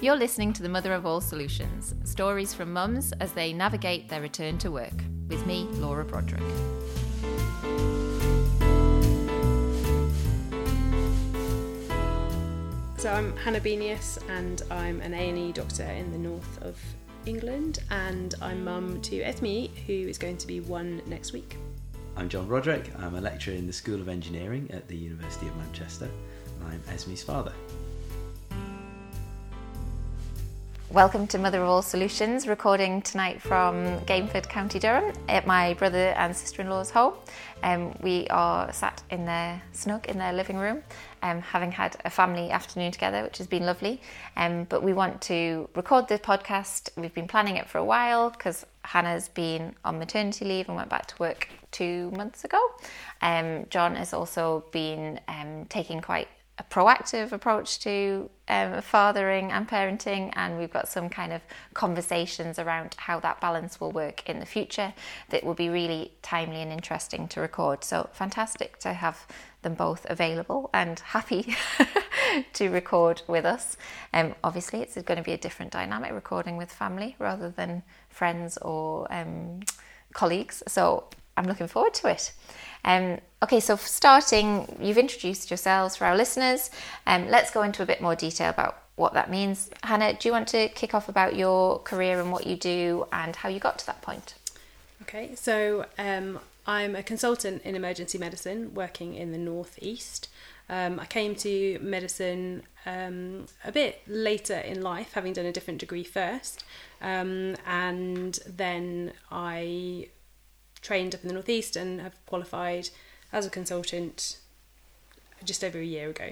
You're listening to the Mother of All Solutions stories from mums as they navigate their return to work, with me, Laura Broderick. So I'm Hannah Benius and I'm an A&E doctor in the north of England and I'm mum to Esme who is going to be one next week. I'm John Roderick. I'm a lecturer in the School of Engineering at the University of Manchester. And I'm Esme's father. Welcome to Mother of All Solutions, recording tonight from Gainford, County Durham, at my brother and sister in law's home. Um, we are sat in their snug in their living room, um, having had a family afternoon together, which has been lovely. Um, but we want to record the podcast. We've been planning it for a while because Hannah's been on maternity leave and went back to work two months ago. Um, John has also been um, taking quite a proactive approach to um, fathering and parenting, and we've got some kind of conversations around how that balance will work in the future that will be really timely and interesting to record. So, fantastic to have them both available and happy to record with us. Um, obviously, it's going to be a different dynamic recording with family rather than friends or um, colleagues. So, I'm looking forward to it. Um, okay, so starting, you've introduced yourselves for our listeners. Um, let's go into a bit more detail about what that means. Hannah, do you want to kick off about your career and what you do and how you got to that point? Okay, so um, I'm a consultant in emergency medicine working in the northeast. Um, I came to medicine um, a bit later in life, having done a different degree first, um, and then I trained up in the northeast and have qualified as a consultant just over a year ago.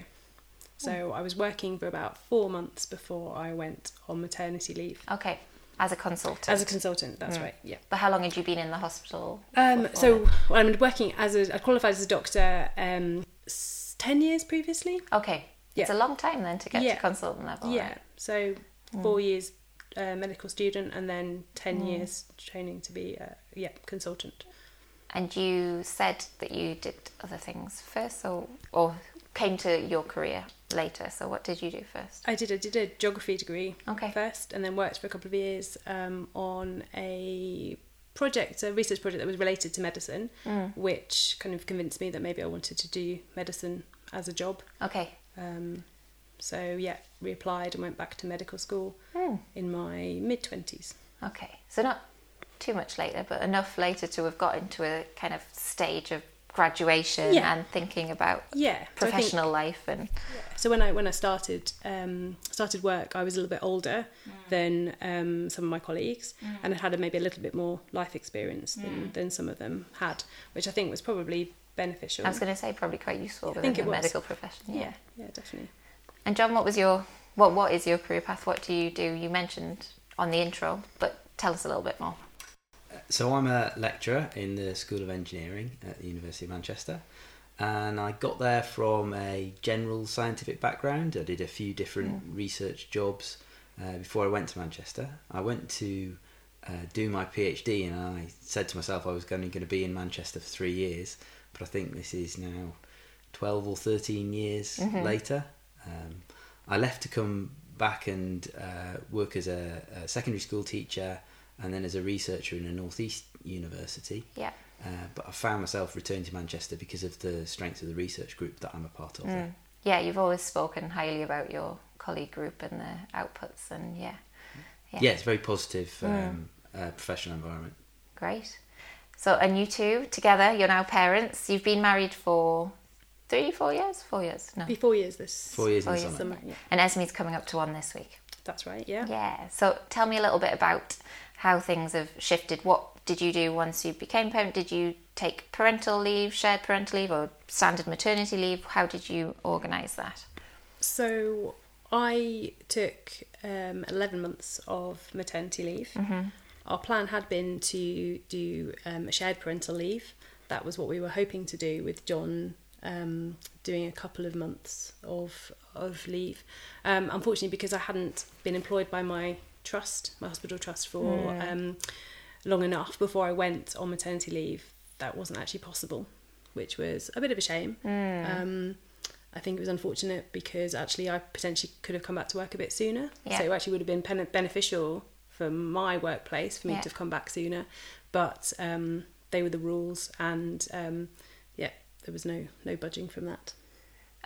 So I was working for about four months before I went on maternity leave. Okay, as a consultant. As a consultant, that's right. Yeah. But how long had you been in the hospital? Um, so well, I'm working as a I qualified as a doctor um, s- ten years previously. okay, it's a long time then to get Yeah. to consultant level. yeah. right? So four years uh, medical student and then ten years training to be a yeah consultant. And you said that you did other things first, so or came to your career later. So what did you do first? I did. I did a geography degree Okay. first, and then worked for a couple of years um, on a project, a research project that was related to medicine, Mm. which kind of convinced me that maybe I wanted to do medicine as a job. Okay. Um, so yeah, reapplied and went back to medical school Hmm. in my mid twenties. Okay. So not too much later, but enough later to have got into a kind of stage of graduation Yeah. and thinking about Yeah, so think- professional life and So when I when I started um, started work, I was a little bit older Mm. than um, some of my colleagues, and I had a, maybe a little bit more life experience Mm. than, than some of them had, which I think was probably beneficial. I was going to say probably quite useful I within think the was. medical profession. Yeah. yeah, yeah, definitely. And John, what was your what what is your career path? What do you do? You mentioned on the intro, but tell us a little bit more. So I'm a lecturer in the School of Engineering at the University of Manchester. And I got there from a general scientific background. I did a few different research jobs uh, before I went to Manchester. I went to uh, do my PhD and I said to myself I was only going to be in Manchester for three years. But I think this is now 12 or 13 years later. Um, I left to come back and uh, work as a, a secondary school teacher and then as a researcher in a northeast university. Yeah. Uh, but I found myself returning to Manchester because of the strength of the research group that I'm a part of. Mm. Yeah, you've always spoken highly about your colleague group and the outputs, and yeah, yeah, Yeah, it's a very positive um, uh, professional environment. great. So, and you two together, you're now parents. You've been married for three, four years, four years, no, Be four years this Four years Four in years. summer. summer. Yeah, and Esme's coming up to one this week. that's right. Yeah. Yeah. So, tell me a little bit about how things have shifted. What did you do once you became parent? Did you take parental leave, shared parental leave, or standard maternity leave? How did you organise that? So I took um, 11 months of maternity leave. Our plan had been to do um, a shared parental leave. That was what we were hoping to do with John um, doing a couple of months of of leave. Um, unfortunately, because I hadn't been employed by my trust, my hospital trust, for um, long enough before I went on maternity leave, that wasn't actually possible, which was a bit of a shame. Um, I think it was unfortunate because actually I potentially could have come back to work a bit sooner. Yeah. So it actually would have been pen- beneficial for my workplace for me Yeah. to have come back sooner. But um, they were the rules, and um, yeah, there was no no budging from that.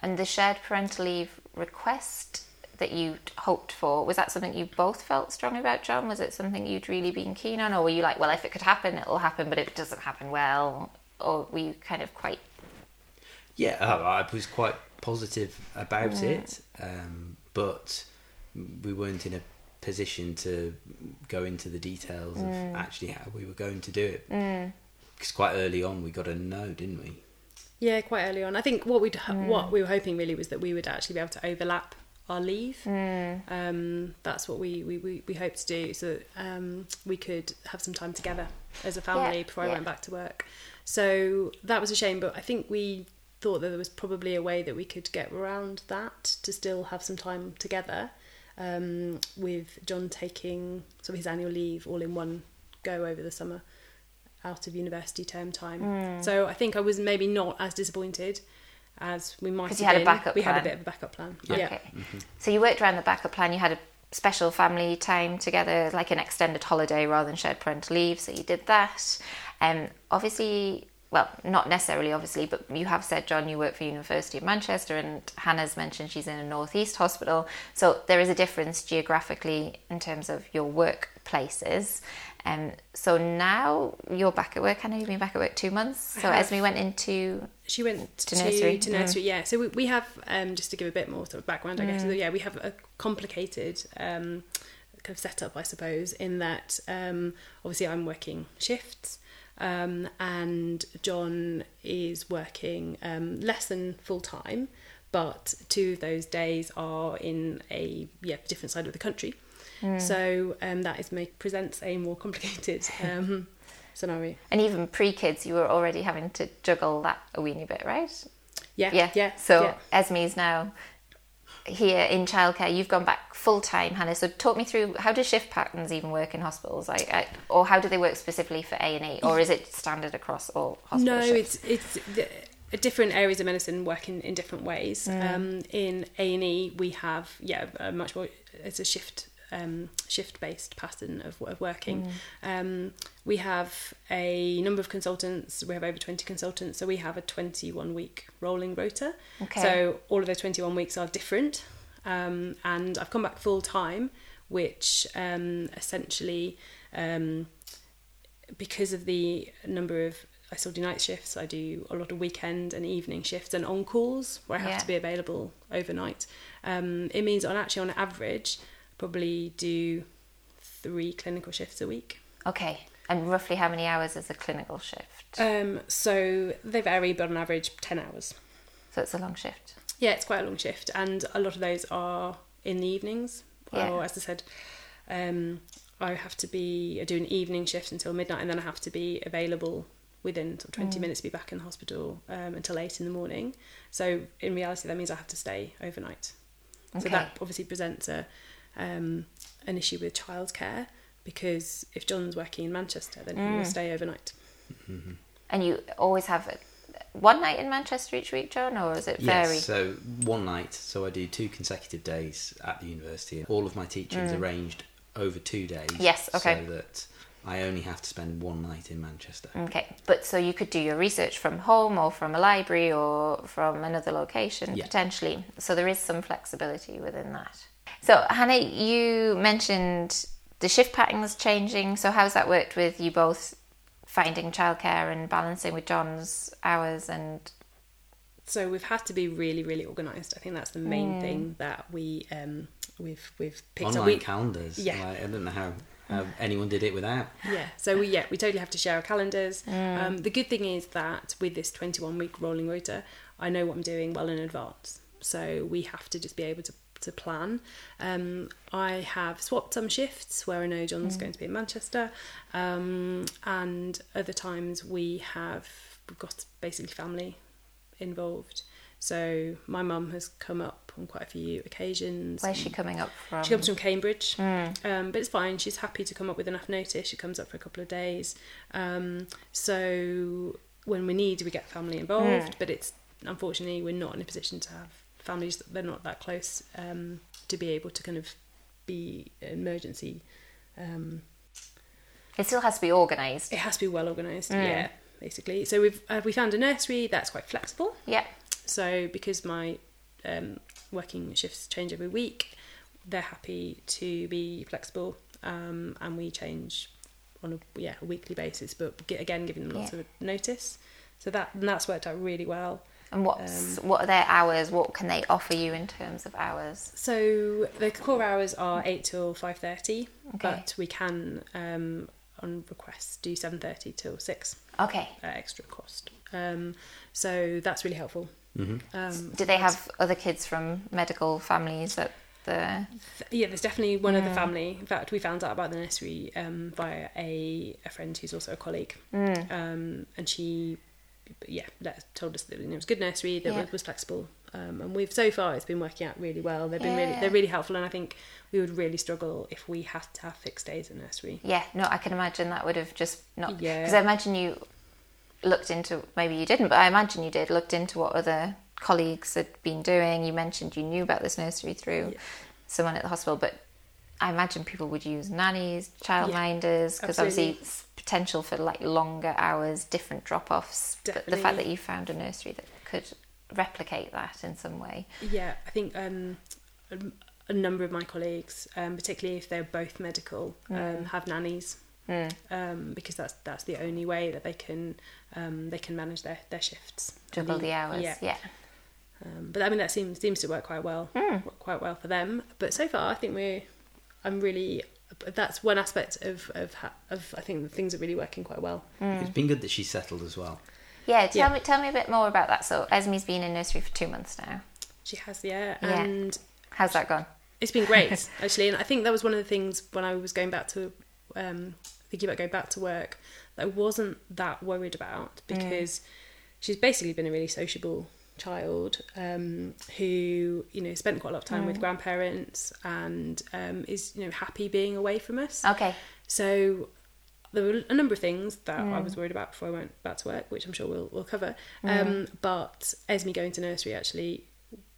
And the shared parental leave request that you hoped for, was that something you both felt strongly about, John? Was it something you'd really been keen on? Or were you like, well, if it could happen, it'll happen, but if it doesn't happen, well, or were you kind of quite. Yeah, uh, I was quite positive about it, um, but we weren't in a position to go into the details of actually how we were going to do it. Because quite early on, we got a no, didn't we? Yeah, quite early on. I think what we would what we were hoping really was that we would actually be able to overlap our leave. Um, that's what we, we, we, we hoped to do, so that, um, we could have some time together as a family Yeah, before I went back to work. So that was a shame, but I think we thought that there was probably a way that we could get around that to still have some time together. Um, with John taking some of his annual leave all in one go over the summer out of university term time. Hmm. So I think I was maybe not as disappointed as we might 'Cause have you had a been. backup We had a bit of a backup plan. Yeah. Yeah. Okay. So you worked around the backup plan, you had a special family time together, like an extended holiday rather than shared parental leave, so you did that. Um, obviously, well, not necessarily obviously, but you have said, John, you work for University of Manchester, and Hannah's mentioned she's in a northeast hospital. So there is a difference geographically in terms of your workplaces. Um, so now you're back at work. I know you've been back at work two months. So. Esme went into She went To to, nursery. to nursery. Yeah. So we, we have um, just to give a bit more sort of background, I guess. So, yeah, we have a complicated um, kind of setup, I suppose, in that um, obviously I'm working shifts. Um, and John is working um, less than full time, but two of those days are in a yeah different side of the country. So um, that is make, presents a more complicated um, scenario. And even pre kids, you were already having to juggle that a weeny bit, right? Yeah, Yeah. yeah. So yeah. Esme's now here in childcare. You've gone back full time, Hannah. So talk me through how do shift patterns even work in hospitals, like, I, or how do they work specifically for A and E, or is it standard across all hospitals? No, shifts? it's it's the, different areas of medicine work in, in different ways. Um, in A and E, we have yeah a much more. It's a shift um, shift based pattern of, of working. Um, we have a number of consultants. We have over twenty consultants, so we have a twenty one week rolling rota. Okay. So all of those twenty one weeks are different. Um, and I've come back full time, which um, essentially. Um, because of the number of I still do night shifts. I do a lot of weekend and evening shifts and on calls where I have Yeah. to be available overnight. Um, it means on actually on average probably do three clinical shifts a week. Okay. And roughly how many hours is a clinical shift? Um, so they vary, but on average ten hours. so it's a long shift. Yeah, it's quite a long shift, and a lot of those are in the evenings. Yeah. Or as I said, um, I have to be I do an evening shift until midnight, and then I have to be available within sort of twenty minutes to be back in the hospital um, until eight in the morning. So in reality, that means I have to stay overnight. Okay. So that obviously presents a um, an issue with childcare because if John's working in Manchester, then he will stay overnight. And you always have a, one night in Manchester each week, John, or is it vary? Yes, so one night. So I do two consecutive days at the university. All of my teaching is arranged over two days. Mm. Yes, okay. So that I only have to spend one night in Manchester. Okay, but so you could do your research from home or from a library or from another location Yeah. potentially. So there is some flexibility within that. So Hannah, you mentioned the shift patterns changing. So how's that worked with you both finding childcare and balancing with John's hours and so we've had to be really really organized i think that's the main thing that we um we've we've picked Online up we, calendars. Yeah. Like, I don't know how, how anyone did it without. yeah so we yeah we totally have to share our calendars um the good thing is that with this 21 week rolling rota i know what i'm doing well in advance so we have to just be able to to plan. Um, I have swapped some shifts where I know John's going to be in Manchester, um, and other times we have we've got basically family involved. So my mum has come up on quite a few occasions. where's she coming up from? She comes from Cambridge, um, but it's fine. She's happy to come up with enough notice. She comes up for a couple of days. Um, so when we need, we get family involved. But it's unfortunately we're not in a position to have families that they're not that close um, to be able to kind of be emergency. Um, It still has to be organised. it has to be well organised, yeah, basically. So we've uh, we found a nursery that's quite flexible. Yeah. So because my um, working shifts change every week, they're happy to be flexible, um, and we change on a yeah a weekly basis. But again, giving them lots Yeah. of notice. So that and that's worked out really well. And what's Um, what are their hours? What can they offer you in terms of hours? So the core hours are eight till five thirty, Okay. but we can um, on request do seven thirty till six Okay. at extra cost. Um, so that's really helpful. Um, Do they have other kids from medical families at the? Yeah, there's definitely one other family. In fact, we found out about the nursery um, via a, a friend who's also a colleague, um, and she, yeah, let, told us that it was good nursery that Yeah. was, flexible, um, and we've so far it's been working out really well. They've been really they're really helpful, and I think we would really struggle if we had to have fixed days at nursery. Yeah. No, I can imagine that would have just not. Yeah. Because I imagine you looked into maybe you didn't, but I imagine you did looked into what other colleagues had been doing. You mentioned you knew about this nursery through Yeah. someone at the hospital, but I imagine people would use nannies, childminders, because obviously it's potential for like longer hours, different drop offs. But the fact that you found a nursery that could replicate that in some way. Yeah, I think um, a, a number of my colleagues, um, particularly if they're both medical, um, have nannies. Um, because that's that's the only way that they can um, they can manage their, their shifts. And Juggle the hours. Yeah. yeah. Um, but I mean that seems seems to work quite well, work quite well for them. But so far, I think we're I'm really that's one aspect of of of I think things are really working quite well. It's been good that she's settled as well. Yeah, tell Yeah. me tell me a bit more about that. So Esme's been in nursery for two months now. She has, yeah, Yeah. and How's that gone? It's been great, actually, and I think that was one of the things when I was going back to um, thinking about going back to work that I wasn't that worried about because she's basically been a really sociable child um, who you know spent quite a lot of time with grandparents and um, is you know happy being away from us. Okay. So there were a number of things that I was worried about before I went back to work, which I'm sure we'll we'll cover. Um, but Esme going to nursery actually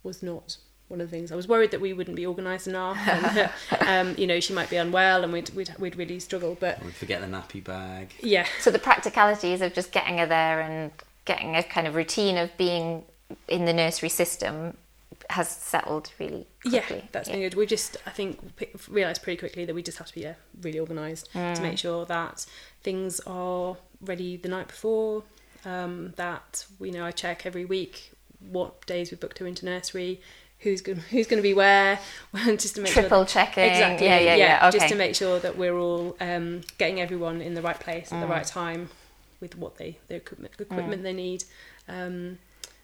was not one of the things. I was worried that we wouldn't be organised enough, and um, you know she might be unwell, and we'd we'd, we'd really struggle. But We forget the nappy bag. yeah, So the practicalities of just getting her there and getting a kind of routine of being in the nursery system has settled really quickly. Yeah, that's been good. We just, I think, p- realised pretty quickly that we just have to be yeah, really organised to make sure that things are ready the night before. Um, that we know I check every week what days we booked her into nursery, who's going who's going to be where, just to make Triple sure checking. exactly Yeah, yeah, yeah. Okay. just to make sure that we're all um, getting everyone in the right place Mm. at the right time with what they the equipment equipment they need. Um,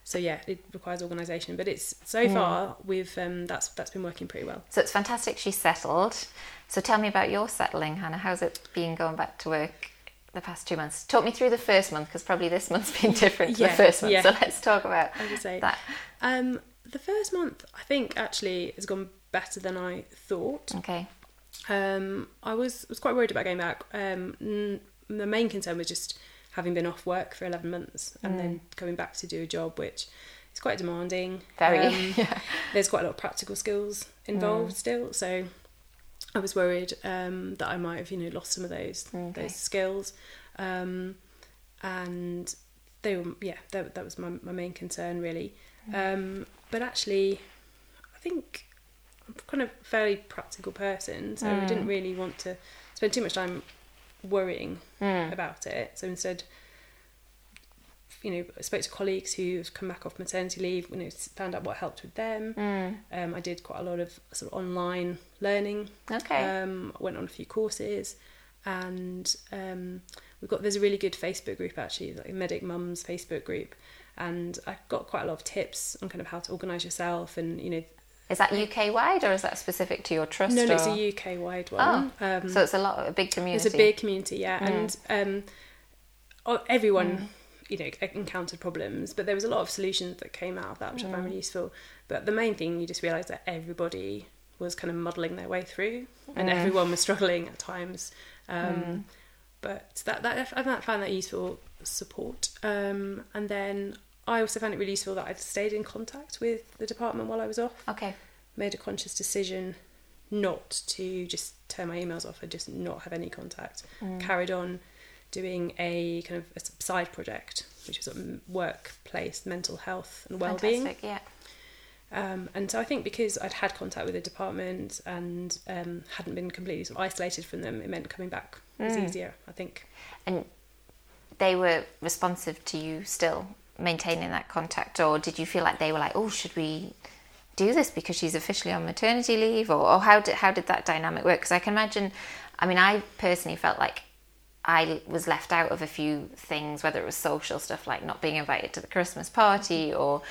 so yeah, it requires organisation, but it's so Mm. far we've um, that's that's been working pretty well. So it's fantastic she's settled. So tell me about your settling, Hannah. How's it been going back to work the past two months? Talk me through the first month because probably this month's been different to Yeah, the first month. yeah. So let's talk about that. Um, the first month, I think actually has gone better than I thought. Okay. Um, I was was quite worried about going back. Um, n- the main concern was just having been off work for eleven months and then coming back to do a job which is quite demanding. Very. Um, There's quite a lot of practical skills involved still, so I was worried um, that I might have you know lost some of those Okay. those skills, um, and they were yeah that that was my my main concern really. Um, but actually, I think I'm kind of a fairly practical person, so I didn't really want to spend too much time worrying about it. So instead, you know, I spoke to colleagues who've come back off maternity leave, you know, found out what helped with them. Um, I did quite a lot of sort of online learning. Okay. Um, went on a few courses, and um, we've got there's a really good Facebook group actually, like Medic Mums Facebook group, and I got quite a lot of tips on kind of how to organise yourself and you know. Is that UK wide or is that specific to your trust? No, no, it's a UK wide one. Oh, um, so it's a lot, a big community. it's a big community, yeah, and um, oh, everyone, you know, encountered problems, but there was a lot of solutions that came out of that, which I found really useful. But the main thing, you just realise that everybody was kind of muddling their way through, and everyone was struggling at times. Um, But that that I found that, found that useful support. Um, and then I also found it really useful that I'd stayed in contact with the department while I was off. Okay. Made a conscious decision not to just turn my emails off and just not have any contact. Mm. Carried on doing a kind of a side project, which was sort of workplace mental health and well-being. Fantastic, yeah. Um, and so I think because I'd had contact with the department and um, hadn't been completely sort of isolated from them, it meant coming back was Mm. easier. I think. And they were responsive to you still maintaining that contact, or did you feel like they were like, "Oh, should we do this because she's officially on maternity leave," or, or how did how did that dynamic work? Because I can imagine. I mean, I personally felt like I was left out of a few things, whether it was social stuff like not being invited to the Christmas party or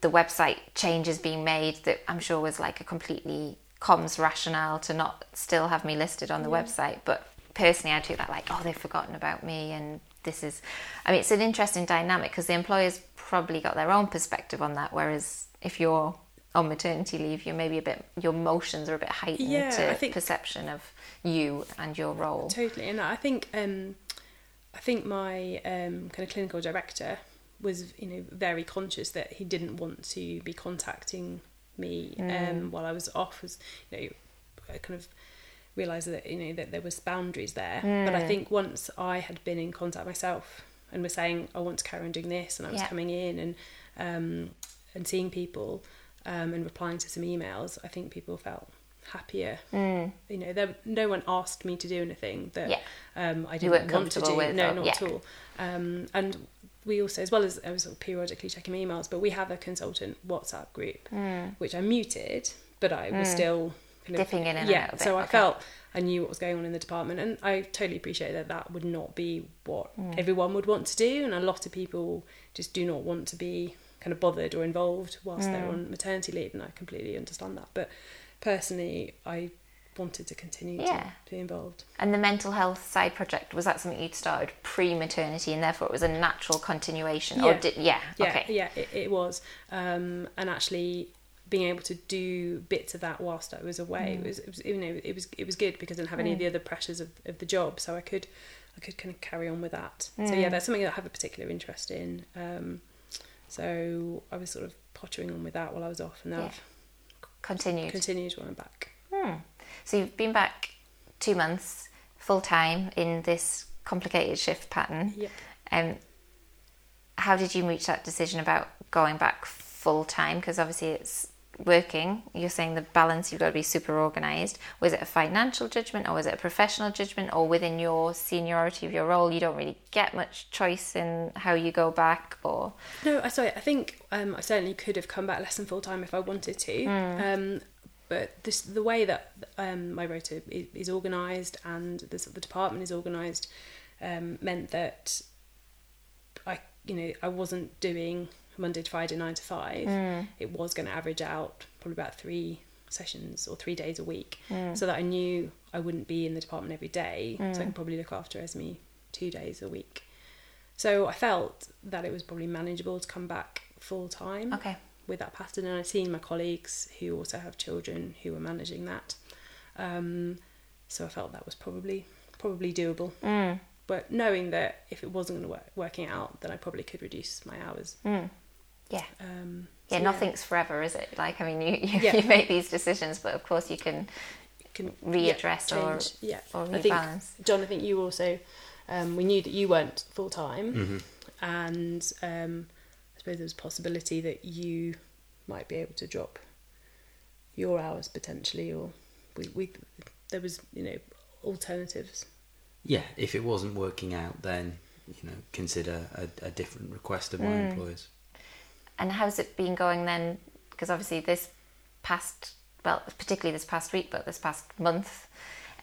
the website changes being made that I'm sure was like a completely comms rationale to not still have me listed on the website. But personally, I took that like, oh, they've forgotten about me, and this is. I mean, it's an interesting dynamic because the employers probably got their own perspective on that, whereas if you're on maternity leave, you're maybe a bit your emotions are a bit heightened Yeah, to I think- perception of you and your role. Totally, and I think um, I think my um, kind of clinical director was you know very conscious that he didn't want to be contacting me um, while I was off. Was you know kind of realised that you know that there was boundaries there. But I think once I had been in contact myself and was saying I want to carry on doing this, and I was Yeah. coming in and um, and seeing people um, and replying to some emails, I think people felt happier. Mm. You know, there, no one asked me to do anything that Yeah. um, I didn't want to do. with, no, or- not yeah. at all. Um, and we also, as well as I was periodically checking my emails, but we have a consultant WhatsApp group, which I muted, but I was still kind of. Dipping in and yeah. out So I okay. felt I knew what was going on in the department, and I totally appreciate that that would not be what Mm. everyone would want to do, and a lot of people just do not want to be kind of bothered or involved whilst Mm. they're on maternity leave, and I completely understand that. But personally, I wanted to continue Yeah. to be involved. And the mental health side project was that something you'd started pre-maternity, and therefore it was a natural continuation, or Yeah. did yeah, Yeah, okay, yeah, it, it was. Um, and actually being able to do bits of that whilst I was away Mm. it was, it was, you know, it was it was good because I didn't have any of the other pressures of, of the job, so I could I could kind of carry on with that. So Mm. yeah, that's something that I have a particular interest in. Um, so I was sort of pottering on with that while I was off, and now Yeah. continued. I've continued when I'm back. Hmm. So you've been back two months full time in this complicated shift pattern. Yeah. Um, how did you reach that decision about going back full time? Because obviously it's working. You're saying the balance you've got to be super organised. Was it a financial judgment, or was it a professional judgment, or within your seniority of your role, you don't really get much choice in how you go back, or No, I sorry. I think um, I certainly could have come back less than full time if I wanted to. Um, but this, the way that um, my rota is, is organised and the, the department is organised um, meant that I, you know, I wasn't doing Monday to Friday nine to five. It was going to average out probably about three sessions or three days a week, so that I knew I wouldn't be in the department every day. So I could probably look after Esme two days a week. So I felt that it was probably manageable to come back full time okay, with that pattern, and I'd seen my colleagues who also have children who were managing that. Um, so I felt that was probably probably doable. mm. But knowing that if it wasn't going to work working out, then I probably could reduce my hours. Mm. Yeah. Um, Yeah, so nothing's forever, is it? Like, I mean, you, you, Yeah. you make these decisions, but of course you can can readdress or- change. yeah. or I think. John, I think you also um, we knew that you weren't full time, Mhm. and um, I suppose there was a possibility that you might be able to drop your hours potentially, or we, we there was you know alternatives. Yeah, if it wasn't working out, then you know consider a, a different request of my Mm. employers. And how's it been going then? Because obviously this past, well, particularly this past week, but this past month,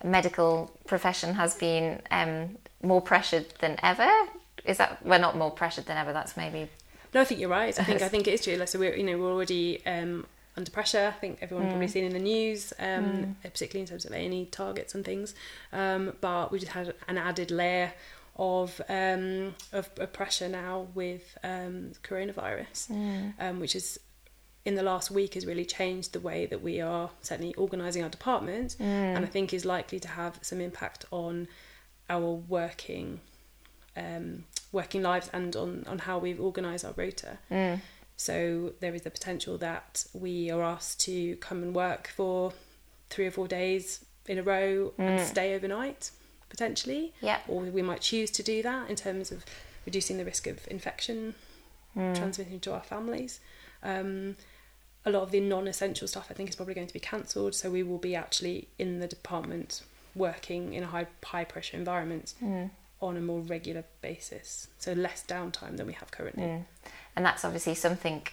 medical profession has been um, more pressured than ever. Is that well, not more pressured than ever? That's maybe No, I think you're right. I think I think it is true. Like, so we're you know we're already um, under pressure. I think everyone probably seen in the news, um, particularly in terms of any targets and things. Um, but we just had an added layer of um, of, of pressure now with um, coronavirus, um, which is in the last week has really changed the way that we are certainly organising our department, and I think is likely to have some impact on our working um, working lives and on, on how we organise our rota. Mm. So there is the potential that we are asked to come and work for three or four days in a row and stay overnight, potentially. Yeah. Or we might choose to do that in terms of reducing the risk of infection transmitting to our families. Um, a lot of the non-essential stuff I think is probably going to be cancelled, so we will be actually in the department working in a high high pressure environment on a more regular basis. So less downtime than we have currently. Mm. And that's obviously something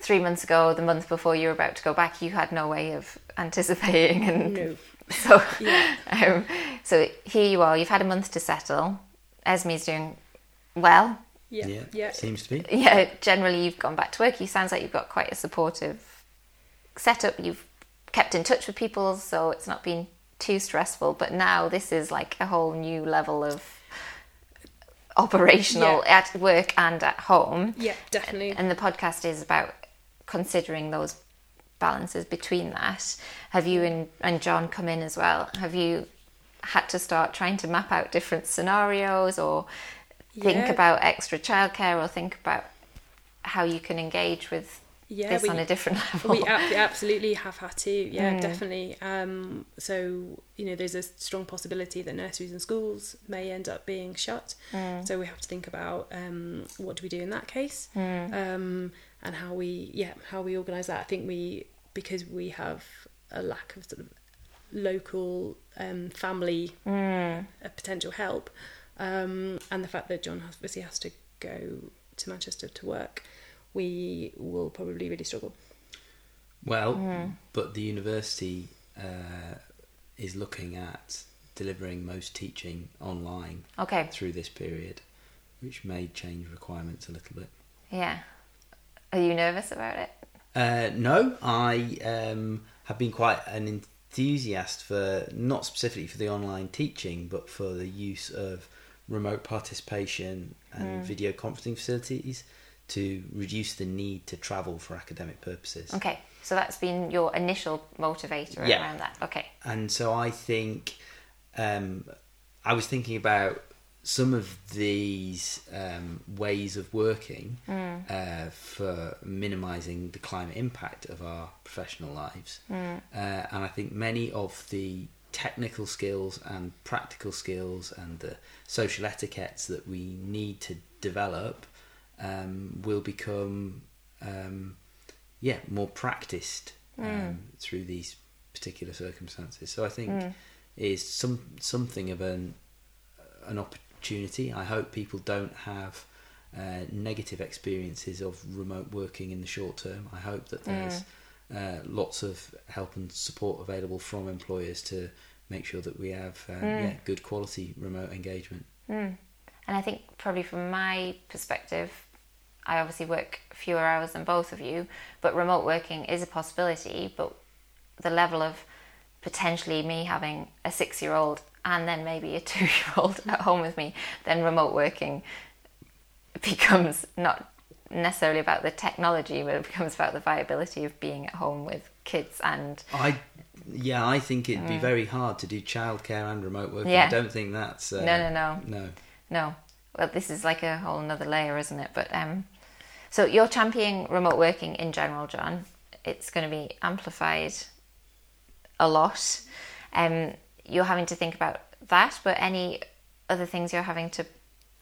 three months ago, the month before you were about to go back, you had no way of anticipating. And No. so, Yeah. um, so here you are, you've had a month to settle. Esme's doing well. Yeah. yeah, Yeah. seems to be. Yeah, generally you've gone back to work. You sounds like you've got quite a supportive setup. You've kept in touch with people, so it's not been too stressful. But now this is like a whole new level of operational at work and at home. Yeah, definitely. And the podcast is about considering those balances between that. Have you and, and John come in as well? Have you had to start trying to map out different scenarios or think Yeah. about extra childcare or think about how you can engage with Yeah, this we- on a different level? we absolutely have had to yeah Mm. definitely um, so you know there's a strong possibility that nurseries and schools may end up being shut Mm. so we have to think about um, what do we do in that case Mm. um, and how we yeah how we organize that i think we because we have a lack of sort of local um, family Mm. uh, potential help um, and the fact that john obviously has to go to manchester to work we will probably really struggle Well, Hmm. but the university uh, is looking at delivering most teaching online Okay, through this period, which may change requirements a little bit. yeah. Are you nervous about it? Uh, no, I um, have been quite an enthusiast for not specifically for the online teaching, but for the use of remote participation and video conferencing facilities to reduce the need to travel for academic purposes. Okay, so that's been your initial motivator Yeah. around that. Okay. and so I think um, I was thinking about some of these um, ways of working uh, for minimising the climate impact of our professional lives, uh, and I think many of the technical skills and practical skills and the social etiquettes that we need to develop um, will become um, yeah more practiced um, through these particular circumstances. So I think is some something of an an opportunity. I hope people don't have uh, negative experiences of remote working in the short term. I hope that there's uh, lots of help and support available from employers to make sure that we have uh, yeah, good quality remote engagement. Mm. And I think probably from my perspective, I obviously work fewer hours than both of you, but remote working is a possibility. But the level of potentially me having a six year old and then maybe a two year old at home with me, then remote working becomes not necessarily about the technology, but it becomes about the viability of being at home with kids and I yeah, I think it'd be very hard to do childcare and remote working. Mm. Yeah. I don't think that's uh, No, no, no. no. No. Well, this is like a whole another layer, isn't it? But um, so you're championing remote working in general, John. It's going to be amplified a lot. Um, you're having to think about that, but any other things you're having to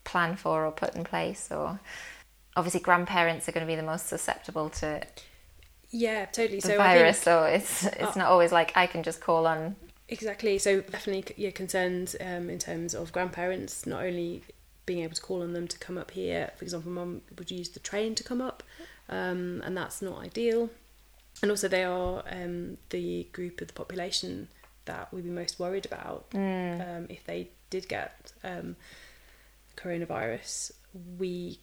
plan for or put in place, or obviously grandparents are going to be the most susceptible to Yeah, totally. the so virus. think, So it's it's not always like I can just call on. exactly. So definitely, yeah, concerns um, in terms of grandparents not only being able to call on them to come up here. For example, mum would use the train to come up, um, and that's not ideal. And also, they are um, the group of the population that we'd be most worried about um, if they did get um, coronavirus. We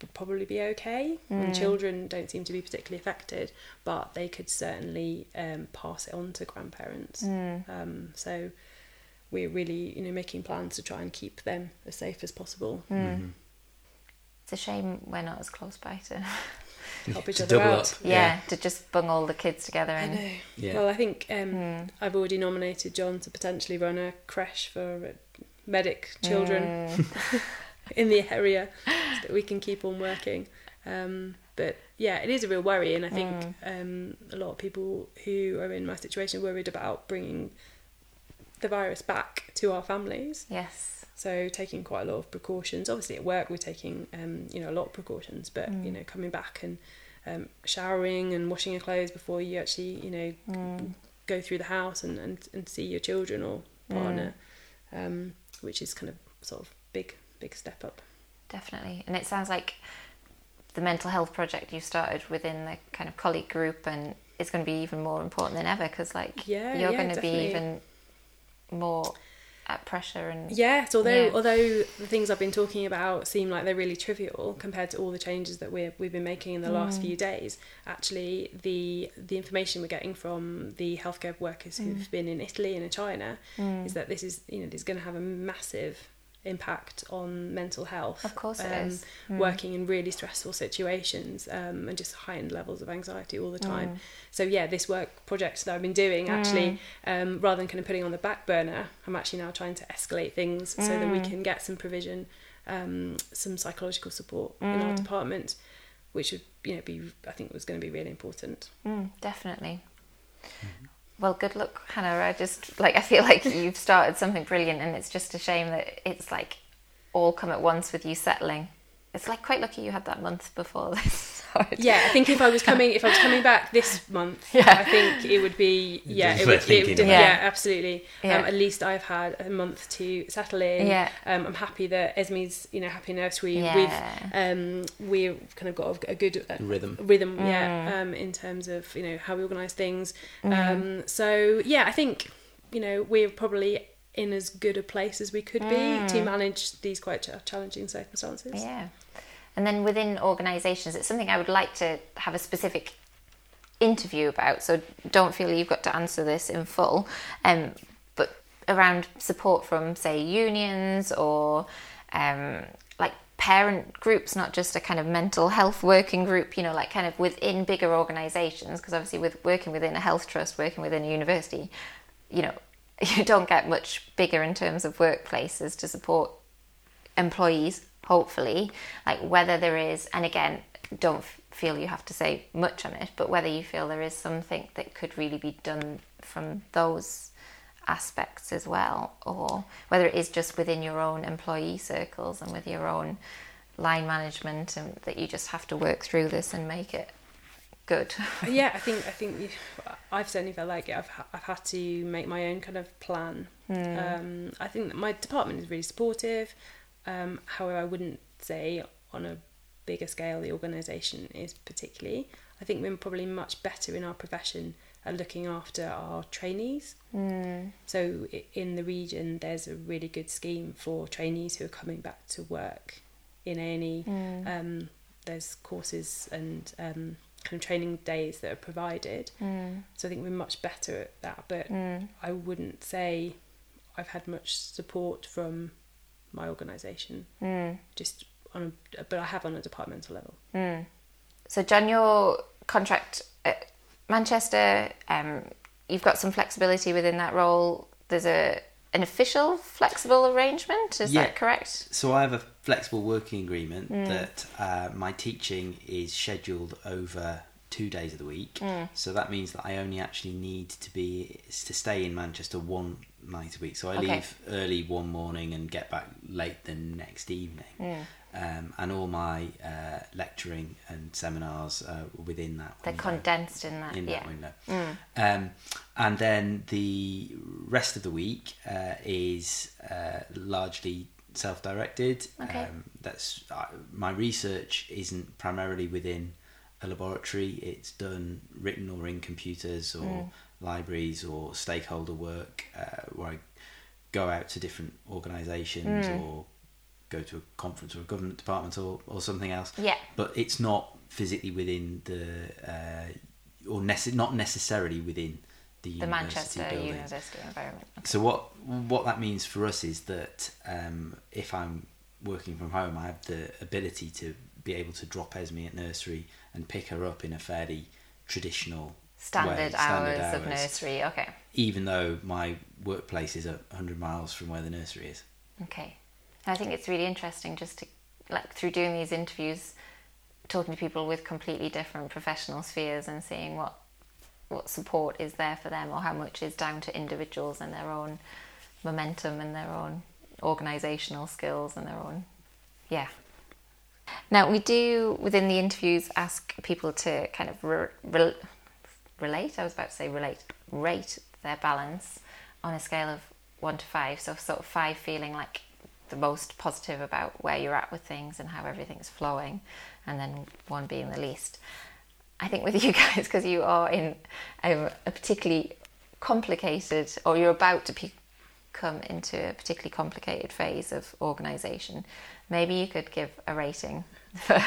would probably be okay. And children don't seem to be particularly affected, but they could certainly um, pass it on to grandparents. Um, so we're really, you know, making plans to try and keep them as safe as possible. It's a shame we're not as close by to Help each To other out. up. yeah, to just bung all the kids together I and know. Yeah. Well, I think um, I've already nominated John to potentially run a creche for uh, medic children in the area so that we can keep on working. Um, but yeah, it is a real worry, and I think um, a lot of people who are in my situation are worried about bringing the virus back to our families. Yes. So taking quite a lot of precautions. Obviously, at work we're taking um, you know a lot of precautions, but Mm. you know coming back and um, showering and washing your clothes before you actually you know Mm. go through the house and, and, and see your children or partner, um, which is kind of sort of big big step up. Definitely. And it sounds like the mental health project you started within the kind of colleague group and it's going to be even more important than ever because like Yeah, you're yeah, going to definitely. be even more at pressure and Yes, although Yeah. although the things I've been talking about seem like they're really trivial compared to all the changes that we're, we've been making in the last mm. few days, actually the the information we're getting from the healthcare workers mm. who've been in Italy and in China mm. is that this is you know this is going to have a massive impact on mental health. Of course it um, is. Working in really stressful situations um, and just heightened levels of anxiety all the Mm. time. So yeah, this work project that I've been doing actually, um, rather than kind of putting on the back burner, I'm actually now trying to escalate things so that Mm. we can get some provision, um, some psychological support in Mm. our department, which would you know be I think was going to be really important. Mm, definitely. Well, good luck, Hannah. I just like I feel like you've started something brilliant, and it's just a shame that it's like all come at once with you settling. It's like quite lucky you had that month before this started. Yeah, I think if I was coming if I was coming back this month, Yeah. I think it would be yeah, it would, it would yeah. Yeah. absolutely. Yeah. Um, at least I've had a month to settle in. Yeah. Um, I'm happy that Esme's you know happy nursery. Yeah. We've um, we've kind of got a, a good uh, Rhythm. rhythm Mm. yeah um, in terms of you know how we organise things. Um, so yeah, I think you know we're probably in as good a place as we could be to manage these quite ch- challenging circumstances. Mm. Yeah. And then within organisations, it's something I would like to have a specific interview about. So don't feel you've got to answer this in full. Um, but around support from, say, unions or um, like parent groups, not just a kind of mental health working group, you know, like kind of within bigger organisations. Because obviously, with working within a health trust, working within a university, you know, you don't get much bigger in terms of workplaces to support employees hopefully like whether there is and again don't feel you have to say much on it but whether you feel there is something that could really be done from those aspects as well or whether it is just within your own employee circles and with your own line management and that you just have to work through this and make it good yeah, I think I think you- I've certainly felt like it. I've I've had to make my own kind of plan. Um, I think that my department is really supportive. Um, however, I wouldn't say on a bigger scale the organisation is particularly. I think we're probably much better in our profession at looking after our trainees. So in the region, there's a really good scheme for trainees who are coming back to work in A and E. Um, there's courses and um, kind of training days that are provided. So I think we're much better at that. But I wouldn't say I've had much support from my organisation. Just on a, but I have on a departmental level. So, John, your contract at Manchester, um, you've got some flexibility within that role. There's a an official flexible arrangement. Is Yeah. that correct? So I have a flexible working agreement that uh, my teaching is scheduled over two days of the week. So that means that I only actually need to be to stay in Manchester one night a week. So I Okay. leave early one morning and get back late the next evening. Um, and all my uh, lecturing and seminars are within that. They're window condensed in that. in yeah. that window. Um, and then the rest of the week uh, is uh, largely self-directed. Okay. Um, that's uh, my research isn't primarily within a laboratory. It's done written or in computers or libraries or stakeholder work uh, where I go out to different organisations or go to a conference or a government department or, or something else Yeah. but it's not physically within the uh, or nece- not necessarily within the, The university Manchester buildings. University environment. So what what that means for us is that um, if I'm working from home, I have the ability to be able to drop Esme at nursery and pick her up in a fairly traditional Standard, way, hours, of nursery. Okay. even though my workplace is a hundred miles from where the nursery is. Okay. I think it's really interesting just to, like, through doing these interviews, talking to people with completely different professional spheres and seeing what what support is there for them or how much is down to individuals and their own momentum and their own organizational skills and their own yeah now we do within the interviews ask people to kind of re- re- relate i was about to say relate rate their balance on a scale of 1 to 5 so sort of 5 feeling like the most positive about where you're at with things and how everything's flowing and then 1 being the least. I think with you guys, because you are in a, a, particularly complicated, or you're about to be, come into a particularly complicated phase of organisation, maybe you could give a rating for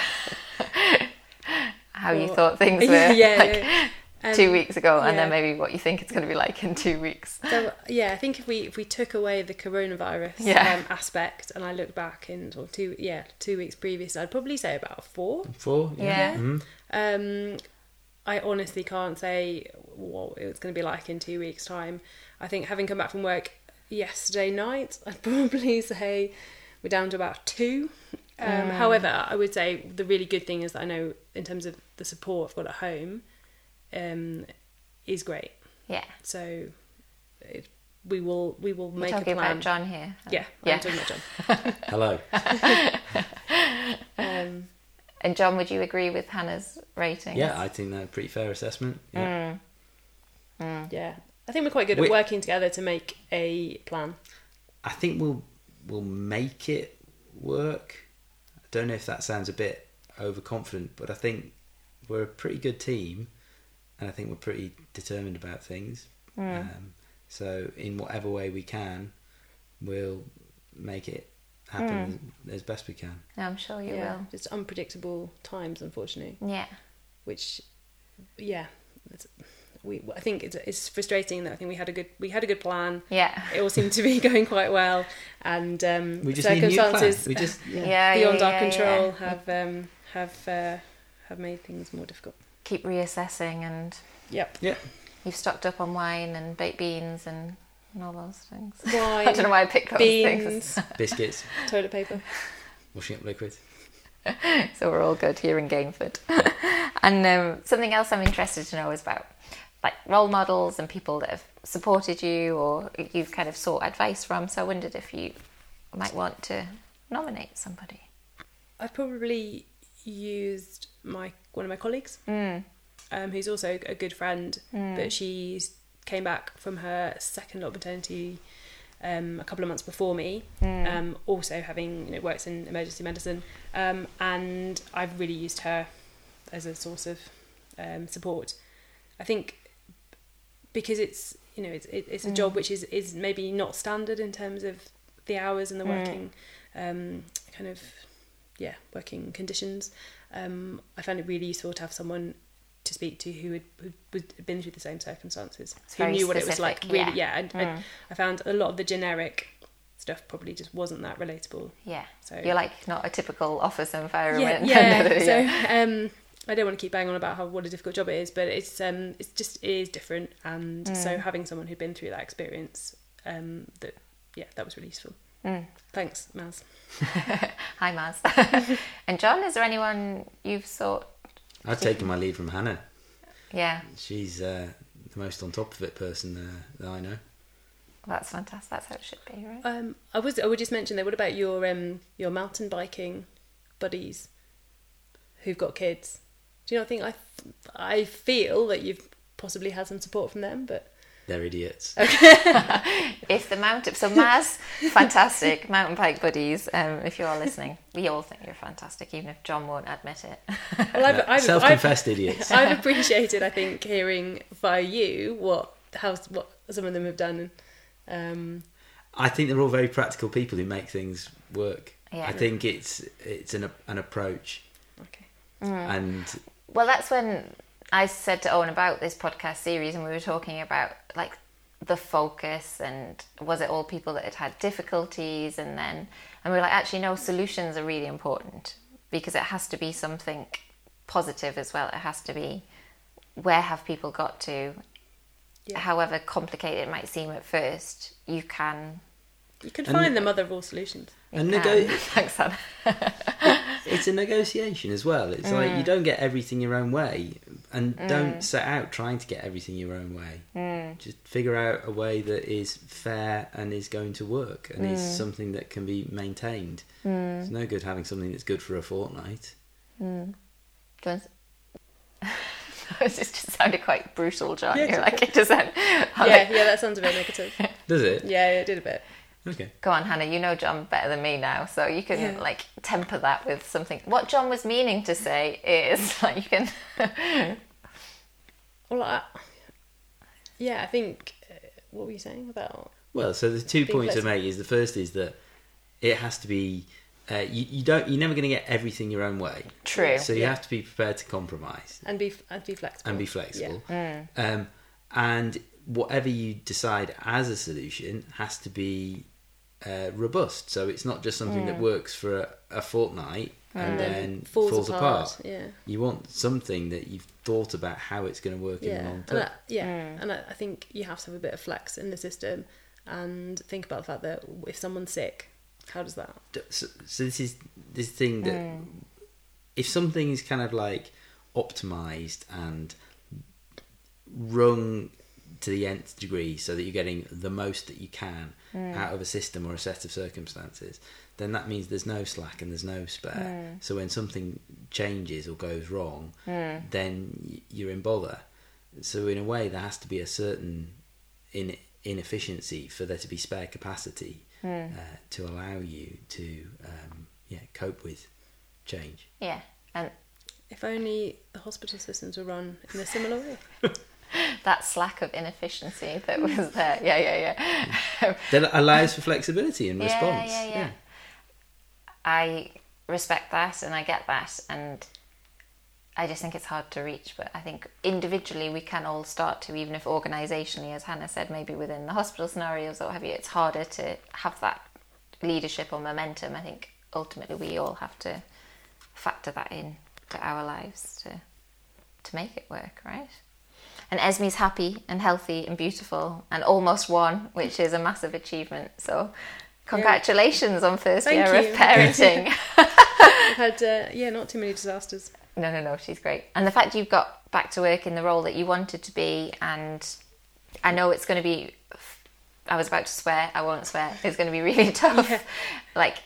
how well, you thought things were. yeah, like yeah. Um, two weeks ago, yeah. and then maybe what you think it's going to be like in two weeks. So yeah, I think if we if we took away the coronavirus yeah. um, aspect, and I look back in sort of two yeah two weeks previous, I'd probably say about four. Four, yeah. yeah. Mm-hmm. Um, I honestly can't say what it's going to be like in two weeks' time. I think having come back from work yesterday night, I'd probably say we're down to about two. Um, mm. However, I would say the really good thing is that I know in terms of the support I've got at home um, is great. Yeah. So it, we will we will We're make talking a plan. about John here. Yeah, yeah. I'm talking about John. Hello. um, and John, would you agree with Hannah's rating? Yeah, I think that's a pretty fair assessment. Yeah. Mm. Mm. Yeah, I think we're quite good at working together to make a plan. I think we'll we'll make it work. I don't know if that sounds a bit overconfident, but I think we're a pretty good team, and I think we're pretty determined about things. Mm. Um, so in whatever way we can, we'll make it happen mm. as best we can. I'm sure you yeah, will. Just unpredictable times, unfortunately. Yeah. Which, yeah, we. I think it's, it's frustrating that I think we had a good we had a good plan. Yeah. It all seemed to be going quite well, and um, we just circumstances we just yeah, yeah beyond yeah, our control have um, have uh, have made things more difficult. Keep reassessing and. Yep. Yeah. You've stocked up on wine and baked beans and and all those things. Wine, I don't know why I picked those beans, things. Biscuits. Toilet paper. Washing up liquid. so we're all good here in Gainford. and um, something else I'm interested to know is about like role models and people that have supported you or you've kind of sought advice from. So I wondered if you might want to nominate somebody. I've probably used my one of my colleagues, mm. um, who's also a good friend, mm. but she came back from her second lot of maternity um, a couple of months before me, mm. um, also having you know, works in emergency medicine, um, and I've really used her as a source of um, support. I think because it's you know it's it's a mm. job which is is maybe not standard in terms of the hours and the hmm. working mm. kind of yeah working conditions. Um, I found it really useful to have someone to speak to who had, who had been through the same circumstances, it's who knew what it was like. Really, yeah. yeah and, mm. I found a lot of the generic stuff probably just wasn't that relatable. Yeah. So you're like not a typical office environment. Yeah. yeah. so um, I don't want to keep banging on about how what a difficult job it is, but it's um it's just it is different, and mm. so having someone who'd been through that experience, um, that yeah, that was really useful. Mm. Thanks, Maz. Hi, Maz. and John, is there anyone you've sought I've taken my lead from Hannah. Yeah. She's uh, the most on top of it person uh, that I know. that's fantastic. That's how it should be, right? Um, I was. I would just mention there. What about your um, your mountain biking buddies who've got kids? Do you not think I? I feel that you've possibly had some support from them, but they're idiots. Okay. if the mountain, so Maz, fantastic mountain bike buddies. Um, if you are listening, we all think you're fantastic, even if John won't admit it. well, I've, I've, self-confessed I've, idiots. I've appreciated, I think, hearing via you what how what some of them have done. Um, I think they're all very practical people who make things work. Yeah. I think it's it's an an approach. Okay. Mm. And well, that's when I said to Owen about this podcast series, and we were talking about like the focus and was it all people that had had difficulties, and then and we were like, actually, no, solutions are really important because it has to be something positive as well. It has to be where have people got to, yeah. however complicated it might seem at first, you can You can And- find the mother of all solutions. And nego- Thanks, Hannah. it's a negotiation as well. It's like you mm. don't get everything your own way, and mm. don't set out trying to get everything your own way. Mm. Just figure out a way that is fair and is going to work and is something that can be maintained. It's no good having something that's good for a fortnight. Don't- It just sounded quite brutal, John. Yeah, You're like, it doesn't. Yeah, yeah, that sounds a bit negative. Does it? Yeah, it did a bit. Okay. Go on, Hannah. You know John better than me now, so you can Yeah. like temper that with something. What John was meaning to say is like you can. Well, I, yeah, I think. Uh, what were you saying about? Well, so the two Being points to flexible. make is the first is that it has to be. Uh, you, you don't. You're never going to get everything your own way. True. So you Yeah. have to be prepared to compromise. And be and be flexible. and be flexible. Mm. Um, and whatever you decide as a solution has to be uh, robust. So it's not just something Mm. that works for a, a fortnight and then falls, falls, apart. apart. Yeah. You want something that you've thought about how it's going to work in the Yeah, long and term. I, yeah, and I, I think you have to have a bit of flex in the system, and think about the fact that if someone's sick, how does that? D- So, so this is this thing that if something is kind of like optimized and rung to the nth degree so that you're getting the most that you can out of a system or a set of circumstances then that means there's no slack and there's no spare. So when something changes or goes wrong then you're in bother. So in a way there has to be a certain in inefficiency for there to be spare capacity uh, to allow you to um, yeah cope with change. Yeah, and If only the hospital systems were run in a similar way. that slack of inefficiency that was there. Yeah, yeah, yeah. that allows for flexibility and Yeah, response yeah, yeah. I respect that and I get that and I just think it's hard to reach but I think individually we can all start to even if organisationally as Hannah said maybe within the hospital scenarios or what have you it's harder to have that leadership or momentum I think ultimately we all have to factor that in to our lives to to make it work right and Esme's happy and healthy and beautiful and almost one which is a massive achievement so congratulations on first Thank year you. of parenting had uh, yeah, not too many disasters. No, no, no, she's great. And the fact you've got back to work in the role that you wanted to be, and I know it's going to be, I was about to swear, I won't swear, it's going to be really tough. Yeah. Like,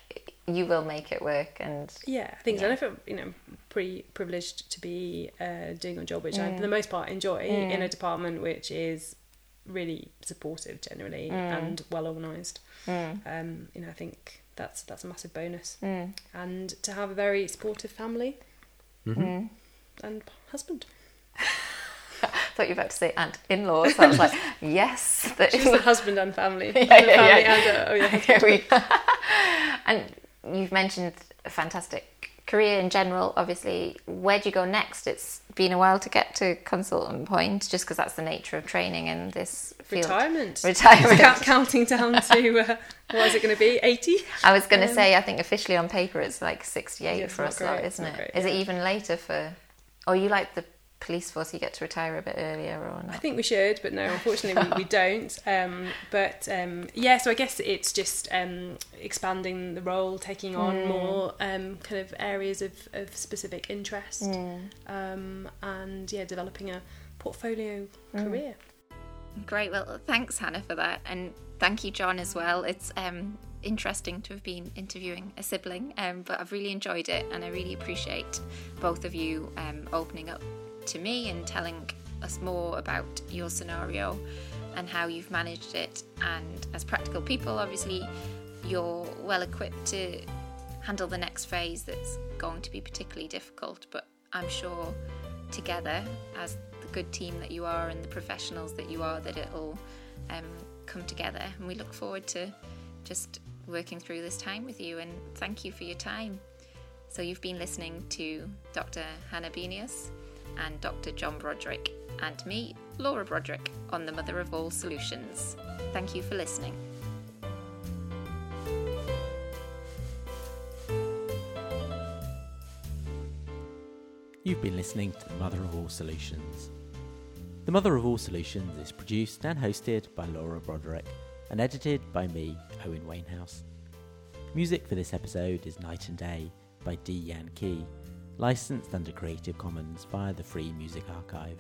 you will make it work. And Yeah, I think so. Yeah. And I feel you know pretty privileged to be uh, doing a job which Mm. I, for the most part, enjoy in a department which is really supportive generally Mm. and well organised. Um, you know, I think that's that's a massive bonus. Mm. And to have a very supportive family Mm. and husband. I thought you were about to say and in laws. I was like, yes. That She's a husband and family. Yeah, And yeah, family yeah. and a- oh yeah, and you've mentioned a fantastic career in general. Obviously, where do you go next? It's been a while to get to consultant point, just because that's the nature of training in this field. retirement. Retirement. Count- counting down to uh, what is it going to be? Eighty. I was going to Um, say, I think officially on paper it's like 68 Yeah, it's for us lot, isn't it? not Is it even later for. Or you like the police force, you get to retire a bit earlier or I think we should, but no, unfortunately we, we don't. Um, but um, yeah, so I guess it's just um, expanding the role, taking on Mm. more um, kind of areas of, of specific interest, Mm. um, and yeah, developing a portfolio Mm. career. Great. Well, thanks, Hannah, for that. And thank you, John, as well. It's um, interesting to have been interviewing a sibling, um, but I've really enjoyed it and I really appreciate both of you um, opening up to me and telling us more about your scenario and how you've managed it. And as practical people, obviously, you're well equipped to handle the next phase that's going to be particularly difficult, but I'm sure together as the good team that you are and the professionals that you are that it'll um, come together. And we look forward to just working through this time with you. And thank you for your time. So you've been listening to dr hannah benius and dr john broderick and me laura broderick on the mother of all solutions thank you for listening You've been listening to the Mother of All Solutions. The Mother of All Solutions is produced and hosted by Laura Broderick and edited by me, Owen Wainhouse. Music for this episode is Night and Day by Dee Yan-Key, licensed under Creative Commons via the Free Music Archive.